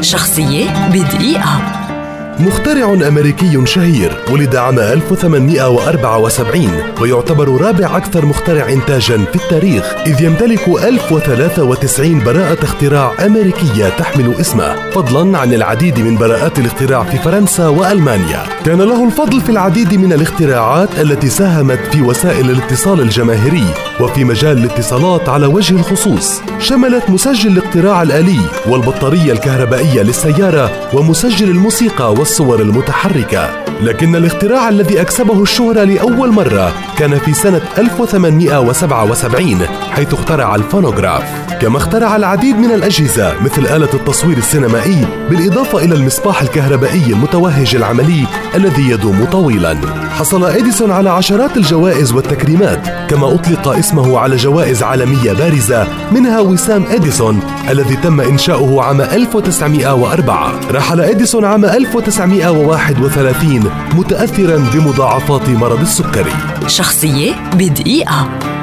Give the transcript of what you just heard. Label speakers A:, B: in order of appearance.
A: شخصية بدقيقة.
B: مخترع أمريكي شهير ولد عام 1874 ويعتبر رابع أكثر مخترع إنتاجا في التاريخ إذ يمتلك 1093 براءة اختراع أمريكية تحمل اسمه. فضلا عن العديد من براءات الاختراع في فرنسا وألمانيا. كان له الفضل في العديد من الاختراعات التي ساهمت في وسائل الاتصال الجماهيري وفي مجال الاتصالات على وجه الخصوص. شملت مسجل الاقتراع الآلي والبطارية الكهربائية للسيارة ومسجل الموسيقى والصور المتحركة. لكن الاختراع الذي أكسبه الشهرة لأول مرة كان في سنة 1877 حيث اخترع الفونوغراف. كما اخترع العديد من الأجهزة مثل آلة التصوير السينمائي بالإضافة إلى المصباح الكهربائي المتوهج العملي الذي يدوم طويلا. حصل إديسون على عشرات الجوائز والتكريمات كما أطلق اسمه على جوائز عالمية بارزة منها وسام إديسون الذي تم إنشاؤه عام 1904 رحل إديسون عام 1931 متأثرا بمضاعفات مرض السكري.
A: شخصية بدقيقة.